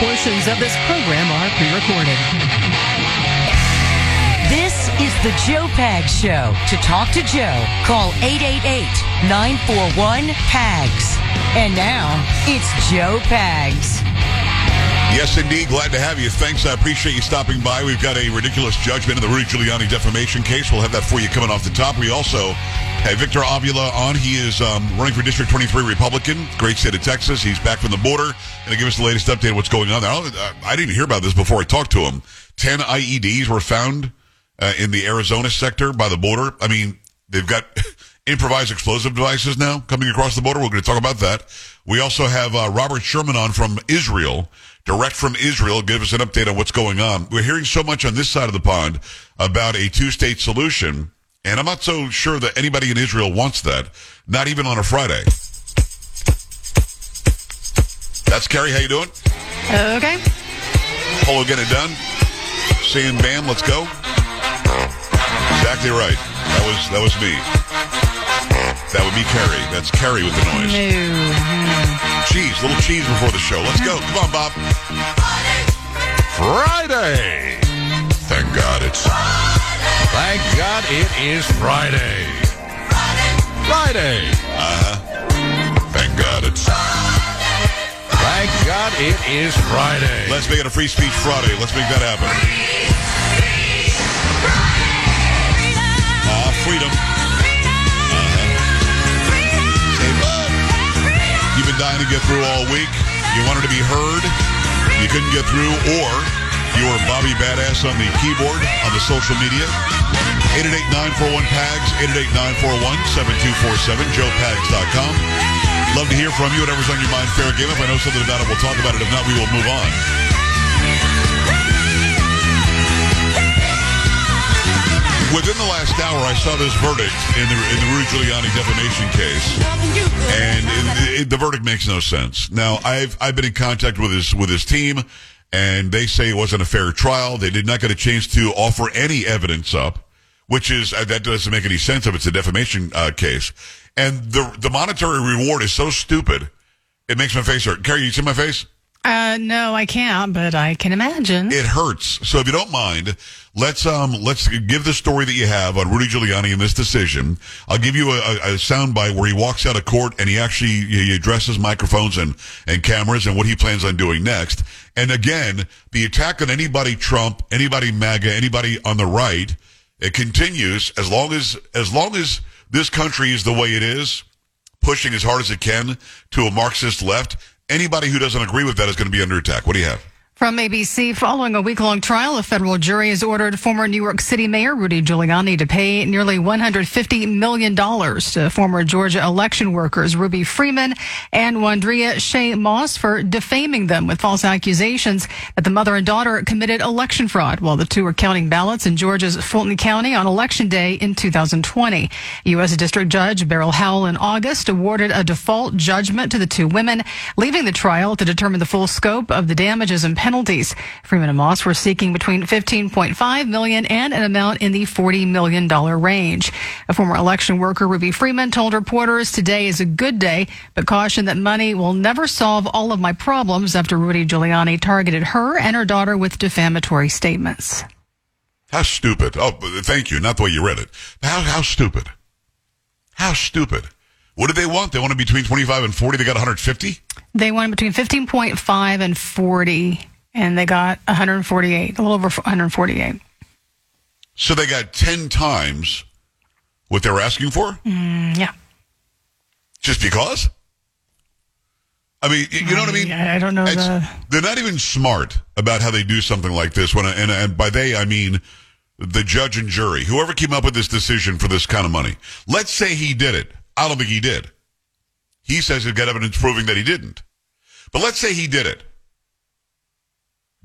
Portions of this program are pre-recorded. This is the Joe Pags Show. To talk to Joe, call 888-941-PAGS. And now, it's Joe Pags. Yes, indeed. Glad to have you. Thanks. I appreciate you stopping by. We've got a ridiculous judgment in the Rudy Giuliani defamation case. We'll have that for you coming off the top. We also have Victor Avila on. He is um, running for District 23 Republican, great state of Texas. He's back from the border. Going to give us the latest update of what's going on there. I didn't hear about this before I talked to him. 10 IEDs were found uh, in the Arizona sector by the border. I mean, they've got improvised explosive devices now coming across the border. We're going to talk about that. We also have uh, Robert Sherman on from Israel direct from Israel, give us an update on what's going on. We're hearing so much on this side of the pond about a two-state solution, and I'm not so sure that anybody in Israel wants that, not even on a Friday. That's Carrie. How you doing? Okay. Polo, get it done. Saying bam, let's go. Exactly right. That was that was me. That would be Carrie. That's Carrie with the noise. No. Hmm. Cheese, little cheese before the show. Let's go. Come on, Bob. Friday. Thank God it's. Thank God it is Friday. Friday. Uh huh. Thank God it's. Thank God it is Friday. Let's make it a free speech Friday. Let's make that happen. Ah, freedom. You've been dying to get through all week. You wanted to be heard. You couldn't get through, or you were Bobby Badass on the keyboard on the social media. 888-941-PAGS, 888-941-7247, joepags.com. Love to hear from you, whatever's on your mind. Fair game. If I know something about it, we'll talk about it. If not, we will move on. Within the last hour, I saw this verdict in the in the Rudy Giuliani defamation case, and it, it, the verdict makes no sense. Now, I've I've been in contact with his with his team, and they say it wasn't a fair trial. They did not get a chance to offer any evidence up, which is uh, that doesn't make any sense if it's a defamation uh, case. And the the monetary reward is so stupid, it makes my face hurt. Carrie, you see my face? Uh, no, I can't, but I can imagine. It hurts. So if you don't mind, let's um let's give the story that you have on Rudy Giuliani in this decision. I'll give you a, a soundbite where he walks out of court and he actually he addresses microphones and and cameras and what he plans on doing next. And again, the attack on anybody Trump, anybody MAGA, anybody on the right, it continues as long as as long as this country is the way it is, pushing as hard as it can to a Marxist left anybody who doesn't agree with that is going to be under attack. What do you have? From ABC, following a week long trial, a federal jury has ordered former New York City Mayor Rudy Giuliani to pay nearly $150 million to former Georgia election workers Ruby Freeman and Wandrea Shaye Moss for defaming them with false accusations that the mother and daughter committed election fraud while the two were counting ballots in Georgia's Fulton County on election day in 2020. U.S. District Judge Beryl Howell in August awarded a default judgment to the two women, leaving the trial to determine the full scope of the damages and penalties. Freeman and Moss were seeking between 15.5 million and an amount in the 40 million dollar range. A former election worker, Ruby Freeman, told reporters today is a good day, but cautioned that money will never solve all of my problems after Rudy Giuliani targeted her and her daughter with defamatory statements. How stupid. Oh, thank you. Not the way you read it. How, how stupid. How stupid. What did they want? They wanted between 25 and 40. They got 150? They wanted between 15.5 and 40 and they got 148, a little over 148. So they got 10 times what they were asking for? Mm, yeah. Just because? I mean, you know what I mean? I don't know. The... They're not even smart about how they do something like this. When I, and, and by they, I mean the judge and jury, whoever came up with this decision for this kind of money. Let's say he did it. I don't think he did. He says he's got evidence proving that he didn't. But let's say he did it.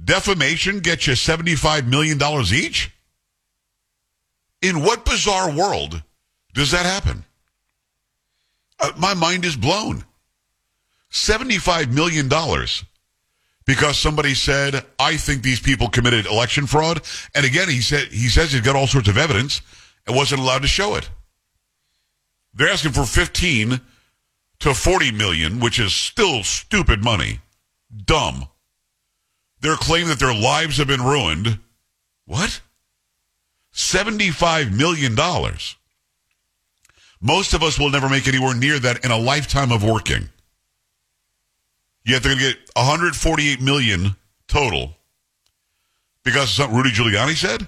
Defamation gets you $75 million each? In what bizarre world does that happen? Uh, my mind is blown. $75 million because somebody said, I think these people committed election fraud. And again, he said, he says he's got all sorts of evidence and wasn't allowed to show it. They're asking for 15 to 40 million, which is still stupid money. Dumb. Their claim that their lives have been ruined. What? $75 million. Most of us will never make anywhere near that in a lifetime of working. Yet they're going to get 148 million total because of something Rudy Giuliani said.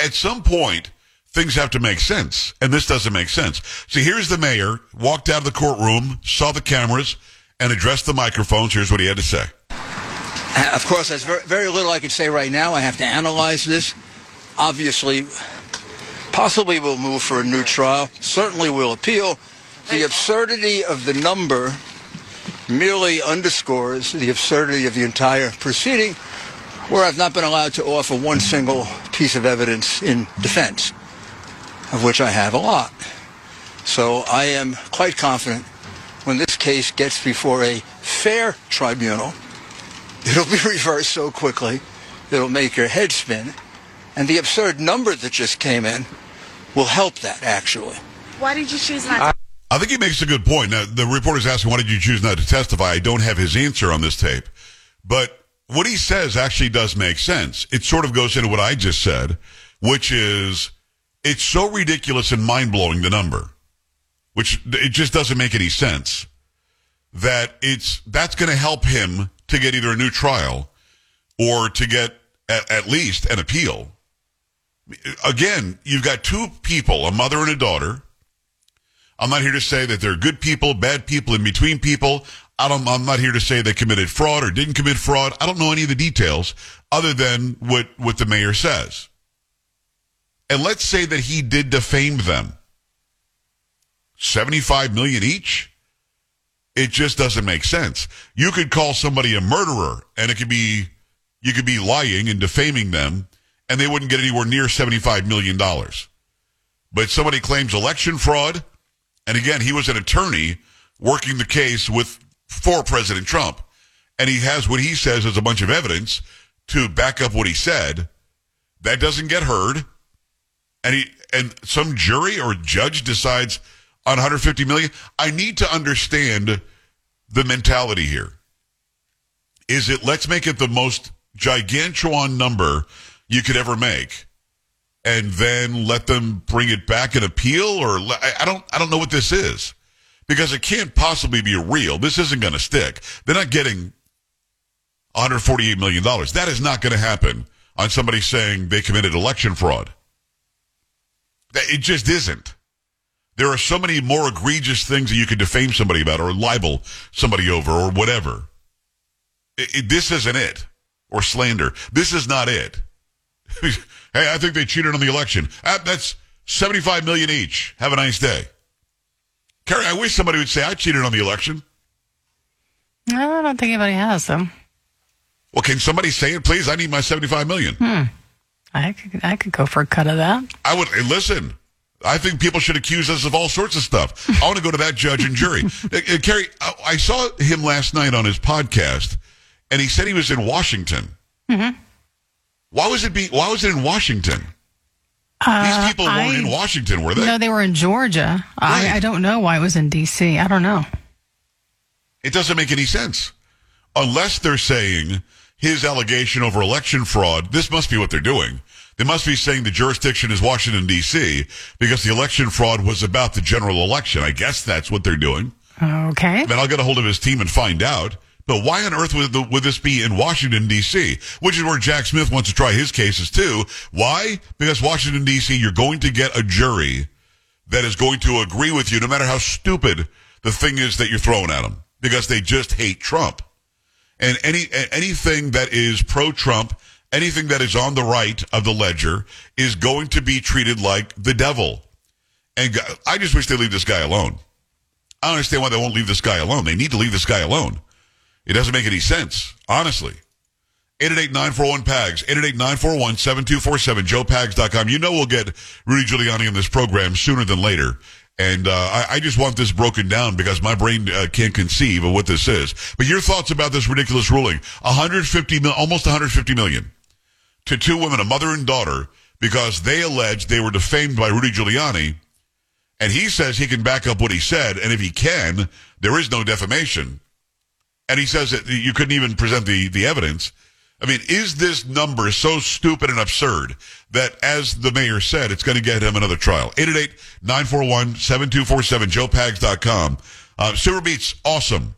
At some point, things have to make sense, and this doesn't make sense. See, here's the mayor walked out of the courtroom, saw the cameras, and addressed the microphones. Here's what he had to say. Uh, Of course, there's very, very little I can say right now. I have to analyze this. Obviously, possibly we'll move for a new trial. Certainly we'll appeal. The absurdity of the number merely underscores the absurdity of the entire proceeding, where I've not been allowed to offer one single piece of evidence in defense, of which I have a lot. So I am quite confident when this case gets before a fair tribunal, it'll be reversed so quickly, it'll make your head spin. And the absurd number that just came in will help that, actually. Why did you choose not to? I think he makes a good point. Now, the reporter's asking, why did you choose not to testify? I don't have his answer on this tape. But what he says actually does make sense. It sort of goes into what I just said, which is it's so ridiculous and mind blowing, the number, which it just doesn't make any sense that it's, that's going to help him to get either a new trial or to get at, at least an appeal. Again, you've got two people, a mother and a daughter. I'm not here to say that they're good people, bad people, in between people. I don't, I'm not here to say they committed fraud or didn't commit fraud. I don't know any of the details other than what, what the mayor says. And let's say that he did defame them. 75 million each? It just doesn't make sense. You could call somebody a murderer and it could be, you could be lying and defaming them and they wouldn't get anywhere near $75 million. But somebody claims election fraud. And again, he was an attorney working the case with for President Trump. And he has what he says as a bunch of evidence to back up what he said. That doesn't get heard. And he and some jury or judge decides on 150 million. I need to understand the mentality here. Is it let's make it the most gigantuan number you could ever make? and then let them bring it back and appeal or I don't I don't know what this is because it can't possibly be real. This isn't going to stick. They're not getting 148 million dollars. That is not going to happen on somebody saying they committed election fraud. It just isn't. There are so many more egregious things that you could defame somebody about or libel somebody over or whatever. It- it- this isn't it. Or slander. This is not it. hey, I think they cheated on the election. Ah, that's 75 million each. Have a nice day. Carrie, I wish somebody would say I cheated on the election. No, I don't think anybody has them. Well, can somebody say it, please? I need my 75 million. Hmm. I could, I could go for a cut of that. I would listen. I think people should accuse us of all sorts of stuff. I want to go to that judge and jury. Uh, uh, Carrie, I, I saw him last night on his podcast, and he said he was in Washington. Why was it be? Why was it in Washington? These people weren't Uh, in Washington, were they? No, they were in Georgia. Right. I, I don't know why it was in D.C. I don't know. It doesn't make any sense. Unless they're saying his allegation over election fraud, this must be what they're doing. They must be saying the jurisdiction is Washington, D.C., because the election fraud was about the general election. I guess that's what they're doing. Okay. Then I'll get a hold of his team and find out. But why on earth would, the, would this be in Washington, D.C., which is where Jack Smith wants to try his cases too? Why? Because Washington, D.C., you're going to get a jury that is going to agree with you no matter how stupid the thing is that you're throwing at them because they just hate Trump. And any anything that is pro-Trump, anything that is on the right of the ledger is going to be treated like the devil. And I just wish they leave this guy alone. I don't understand why they won't leave this guy alone. They need to leave this guy alone. It doesn't make any sense, honestly. 888-941-PAGS, 888-941-7247, joepags.com. You know we'll get Rudy Giuliani in this program sooner than later. And uh, I, I just want this broken down because my brain uh, can't conceive of what this is. But your thoughts about this ridiculous ruling. 150 mil, almost 150 million to two women, a mother and daughter, because they alleged they were defamed by Rudy Giuliani. And he says he can back up what he said. And if he can, there is no defamation. and he says that you couldn't even present the, the evidence. I mean, is this number so stupid and absurd that, as the mayor said, it's going to get him another trial? 888-941-7247, joepags.com. Uh, Beats, awesome.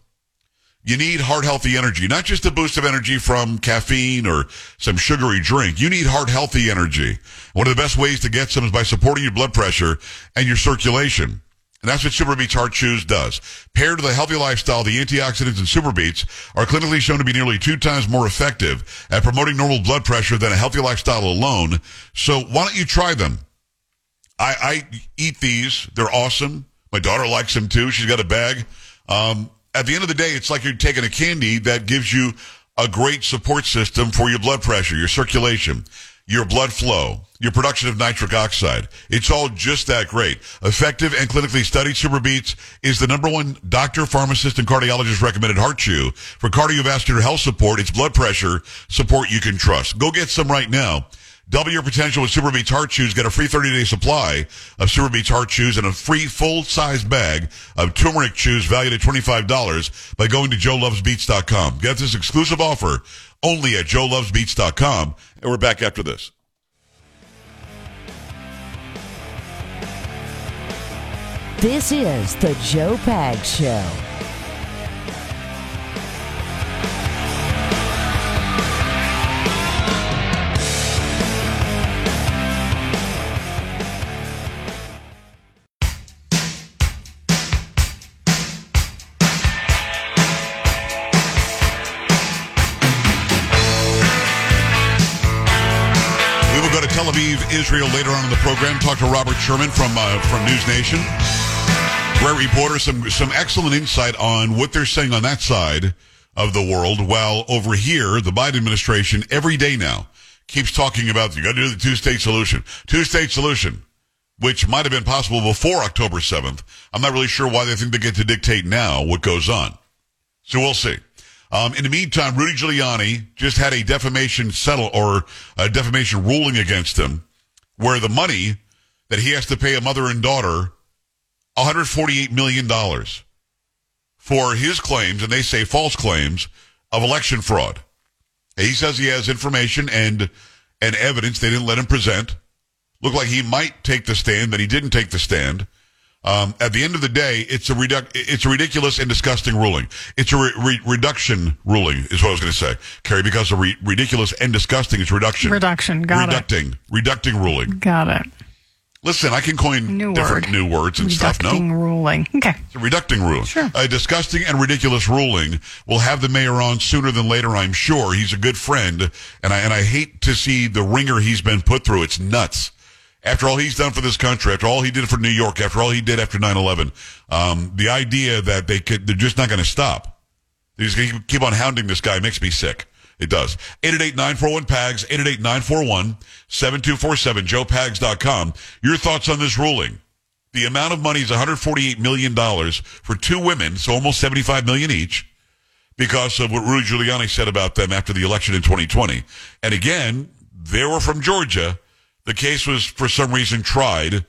You need heart healthy energy, not just a boost of energy from caffeine or some sugary drink. You need heart healthy energy. One of the best ways to get some is by supporting your blood pressure and your circulation. And that's what SuperBeets Heart Chews does. Paired with a healthy lifestyle, the antioxidants in SuperBeets are clinically shown to be nearly two times more effective at promoting normal blood pressure than a healthy lifestyle alone. So why don't you try them? I, I eat these. They're awesome. My daughter likes them too. She's got a bag. Um, at the end of the day, it's like you're taking a candy that gives you a great support system for your blood pressure, your circulation, your blood flow, your production of nitric oxide. It's all just that great. Effective and clinically studied SuperBeets is the number one doctor, pharmacist, and cardiologist recommended heart chew for cardiovascular health support. It's blood pressure support you can trust. Go get some right now. Double your potential with SuperBeets Heart Chews. Get a free 30-day supply of SuperBeets Heart Chews and a free full-size bag of turmeric chews valued at $25 by going to joelovesbeats.com. Get this exclusive offer only at joelovesbeats.com. And we're back after this. This is the Joe Pags Show. We will go to Tel Aviv, Israel later on in the program. Talk to Robert Sherman from uh, from News Nation. Great reporter, some some excellent insight on what they're saying on that side of the world. While over here, the Biden administration every day now keeps talking about you got to do the two state solution, two state solution, which might have been possible before October seventh. I'm not really sure why they think they get to dictate now what goes on. So we'll see. Um, in the meantime, Rudy Giuliani just had a defamation settle or a defamation ruling against him, where the money that he has to pay a mother and daughter, 148 million dollars, for his claims, and they say false claims of election fraud. He says he has information and and evidence they didn't let him present. Looked like he might take the stand, but he didn't take the stand. Um, at the end of the day, it's a redu- it's a ridiculous and disgusting ruling. It's a re- re- reduction ruling, is what I was going to say, Carrie. Because of re- ridiculous and disgusting, it's reduction. Reduction, got it. reducting, reducting ruling. Got it. Listen, I can coin New different word. new words and stuff. No, Reducting ruling. Okay. it's a reducting ruling. Sure. A disgusting and ridiculous ruling. We'll have the mayor on sooner than later, I'm sure. He's a good friend, and I and I hate to see the wringer he's been put through. It's nuts. After all he's done for this country, after all he did for New York, after all he did after 9-11, um, the idea that they could, they're just not going to stop. They're just going to keep on hounding this guy makes me sick. It does. 888-941-PAGS, 888-941-7247, joepags.com. Your thoughts on this ruling? The amount of money is $148 million for two women, so almost $75 million each, because of what Rudy Giuliani said about them after the election in 2020. And again, they were from Georgia. The case was, for some reason, tried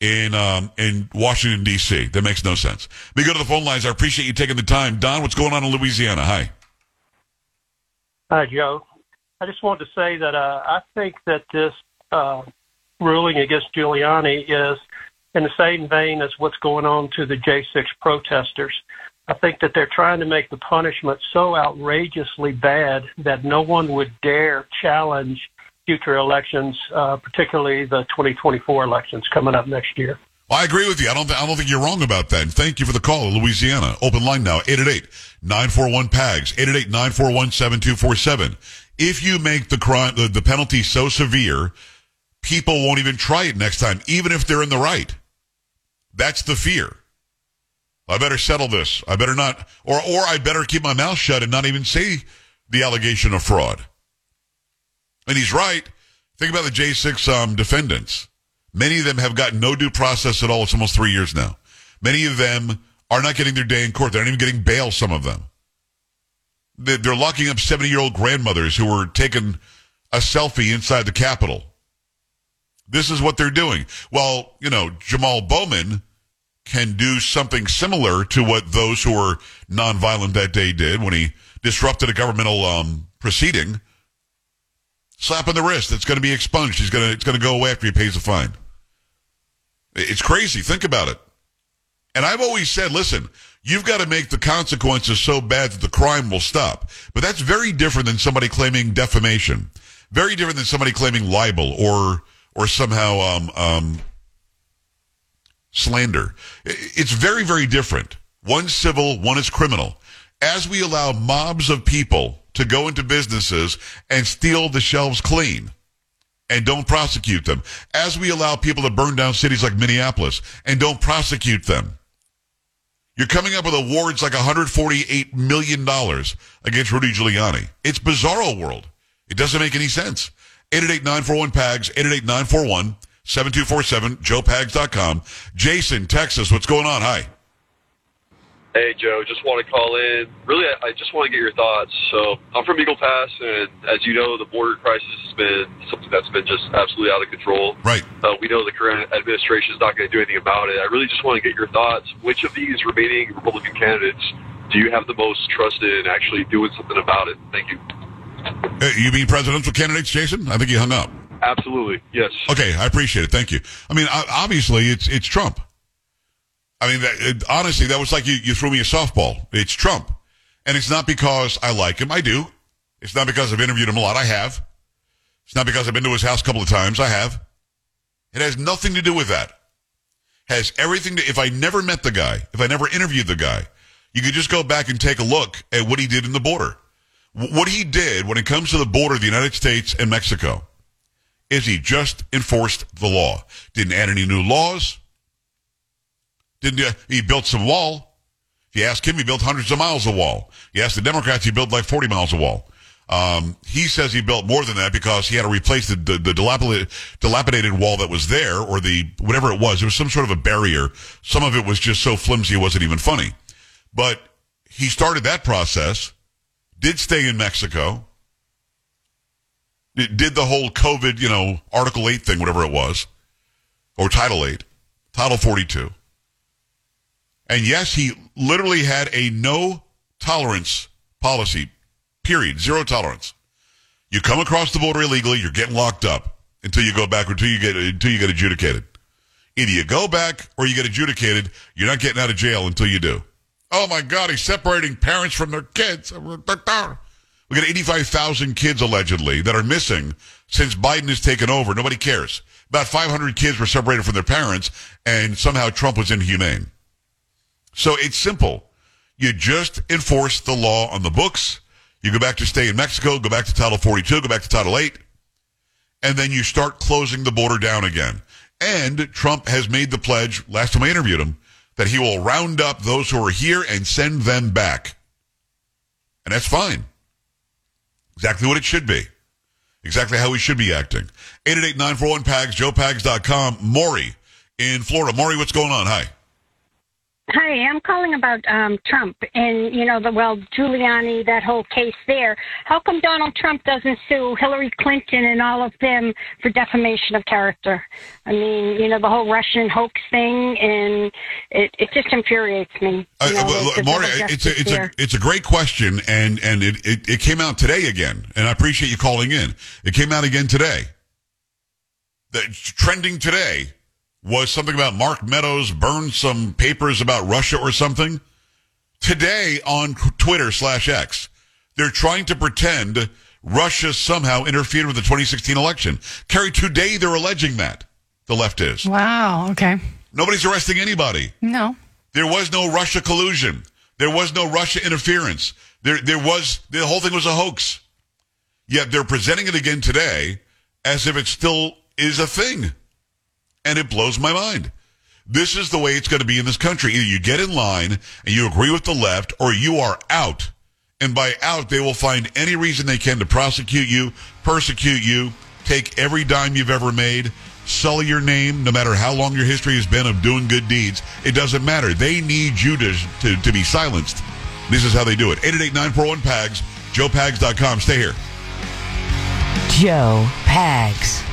in um, in Washington, D.C. That makes no sense. We go to the phone lines. I appreciate you taking the time. Don, what's going on in Louisiana? Hi. Hi, Joe. I just wanted to say that uh, I think that this uh, ruling against Giuliani is in the same vein as what's going on to the J6 protesters. I think that they're trying to make the punishment so outrageously bad that no one would dare challenge future elections, uh, particularly the 2024 elections coming up next year. I agree with you. I don't, th- I don't think you're wrong about that. And thank you for the call, Louisiana. Open line now, 888-941-PAGS, 888-941-7247. If you make the crime, the, the penalty so severe, people won't even try it next time, even if they're in the right. That's the fear. I better settle this. I better not, or, or I better keep my mouth shut and not even say the allegation of fraud. And he's right. Think about the J6 um, defendants. Many of them have gotten no due process at all. It's almost three years now. Many of them are not getting their day in court. They're not even getting bail, some of them. They- They're locking up 70 year old grandmothers who were taking a selfie inside the Capitol. This is what they're doing. Well, you know, Jamal Bowman can do something similar to what those who were nonviolent that day did when he disrupted a governmental um, proceeding, slap on the wrist. It's going to be expunged. He's going to it's going to go away after he pays the fine. It's crazy. Think about it. And I've always said, listen, you've got to make the consequences so bad that the crime will stop. But that's very different than somebody claiming defamation. Very different than somebody claiming libel or or somehow um, um, slander. It's very, very different. One's civil, one is criminal. As we allow mobs of people to go into businesses and steal the shelves clean and don't prosecute them, as we allow people to burn down cities like Minneapolis and don't prosecute them, you're coming up with awards like $148 million against Rudy Giuliani. It's bizarro world. It doesn't make any sense. 888-941-PAGS, 888-941 7247, joepags.com. Jason, Texas, what's going on? Hi. Hey, Joe. Just want to call in. Really, I just want to get your thoughts. So, I'm from Eagle Pass, and as you know, the border crisis has been something that's been just absolutely out of control. Right. Uh, we know the current administration is not going to do anything about it. I really just want to get your thoughts. Which of these remaining Republican candidates do you have the most trust in actually doing something about it? Thank you. Uh, you mean presidential candidates, Jason? I think you hung up. Absolutely, yes. Okay, I appreciate it. Thank you. I mean, obviously, it's it's Trump. I mean, that, it, honestly, that was like you, you threw me a softball. It's Trump, and it's not because I like him. I do. It's not because I've interviewed him a lot. I have. It's not because I've been to his house a couple of times. I have. It has nothing to do with that. Has everything to. If I never met the guy, if I never interviewed the guy, you could just go back and take a look at what he did in the border. What he did when it comes to the border of the United States and Mexico is he just enforced the law. Didn't add any new laws. Didn't he built some wall? If you ask him, he built hundreds of miles of wall. You ask the Democrats, he built like 40 miles of wall. Um, he says he built more than that because he had to replace the, the, the dilapidated, dilapidated wall that was there or the, whatever it was. It was some sort of a barrier. Some of it was just so flimsy it wasn't even funny. But he started that process, did stay in Mexico, did the whole COVID, you know, Article 8 thing, whatever it was, or Title 8, Title 42. And yes, he literally had a no tolerance policy, period, zero tolerance. You come across the border illegally, you're getting locked up until you go back, or until you get, until you get adjudicated. Either you go back or you get adjudicated. You're not getting out of jail until you do. Oh my God, he's separating parents from their kids. We got 85,000 kids allegedly that are missing since Biden has taken over. Nobody cares. About 500 kids were separated from their parents, and somehow Trump was inhumane. So it's simple. You just enforce the law on the books. You go back to stay in Mexico, go back to Title 42, go back to Title 8, and then you start closing the border down again. And Trump has made the pledge, last time I interviewed him, that he will round up those who are here and send them back. And that's fine. Exactly what it should be. Exactly how we should be acting. 888-941-PAGS, joepags.com. Maury in Florida. Maury, what's going on? Hi. Hi, I'm calling about um, Trump and you know the well Giuliani that whole case there. How come Donald Trump doesn't sue Hillary Clinton and all of them for defamation of character? I mean, you know the whole Russian hoax thing, and it, it just infuriates me. Uh, well, Maury, it's a it's a it's a great question, and and it, it it came out today again, and I appreciate you calling in. It came out again today. The trending today was something about Mark Meadows burned some papers about Russia or something. Today on Twitter slash X, they're trying to pretend Russia somehow interfered with the 2016 election. Carrie, today they're alleging that. The left is. Wow. Okay. Nobody's arresting anybody. No. There was no Russia collusion. There was no Russia interference. There, there was, the whole thing was a hoax. Yet they're presenting it again today as if it still is a thing and it blows my mind. This is the way it's going to be in this country. Either you get in line and you agree with the left or you are out. And by out, they will find any reason they can to prosecute you, persecute you, take every dime you've ever made, sully your name, no matter how long your history has been of doing good deeds. It doesn't matter. They need you to, to, to be silenced. This is how they do it. 888-941-PAGS, joepags.com. Stay here. Joe Pags.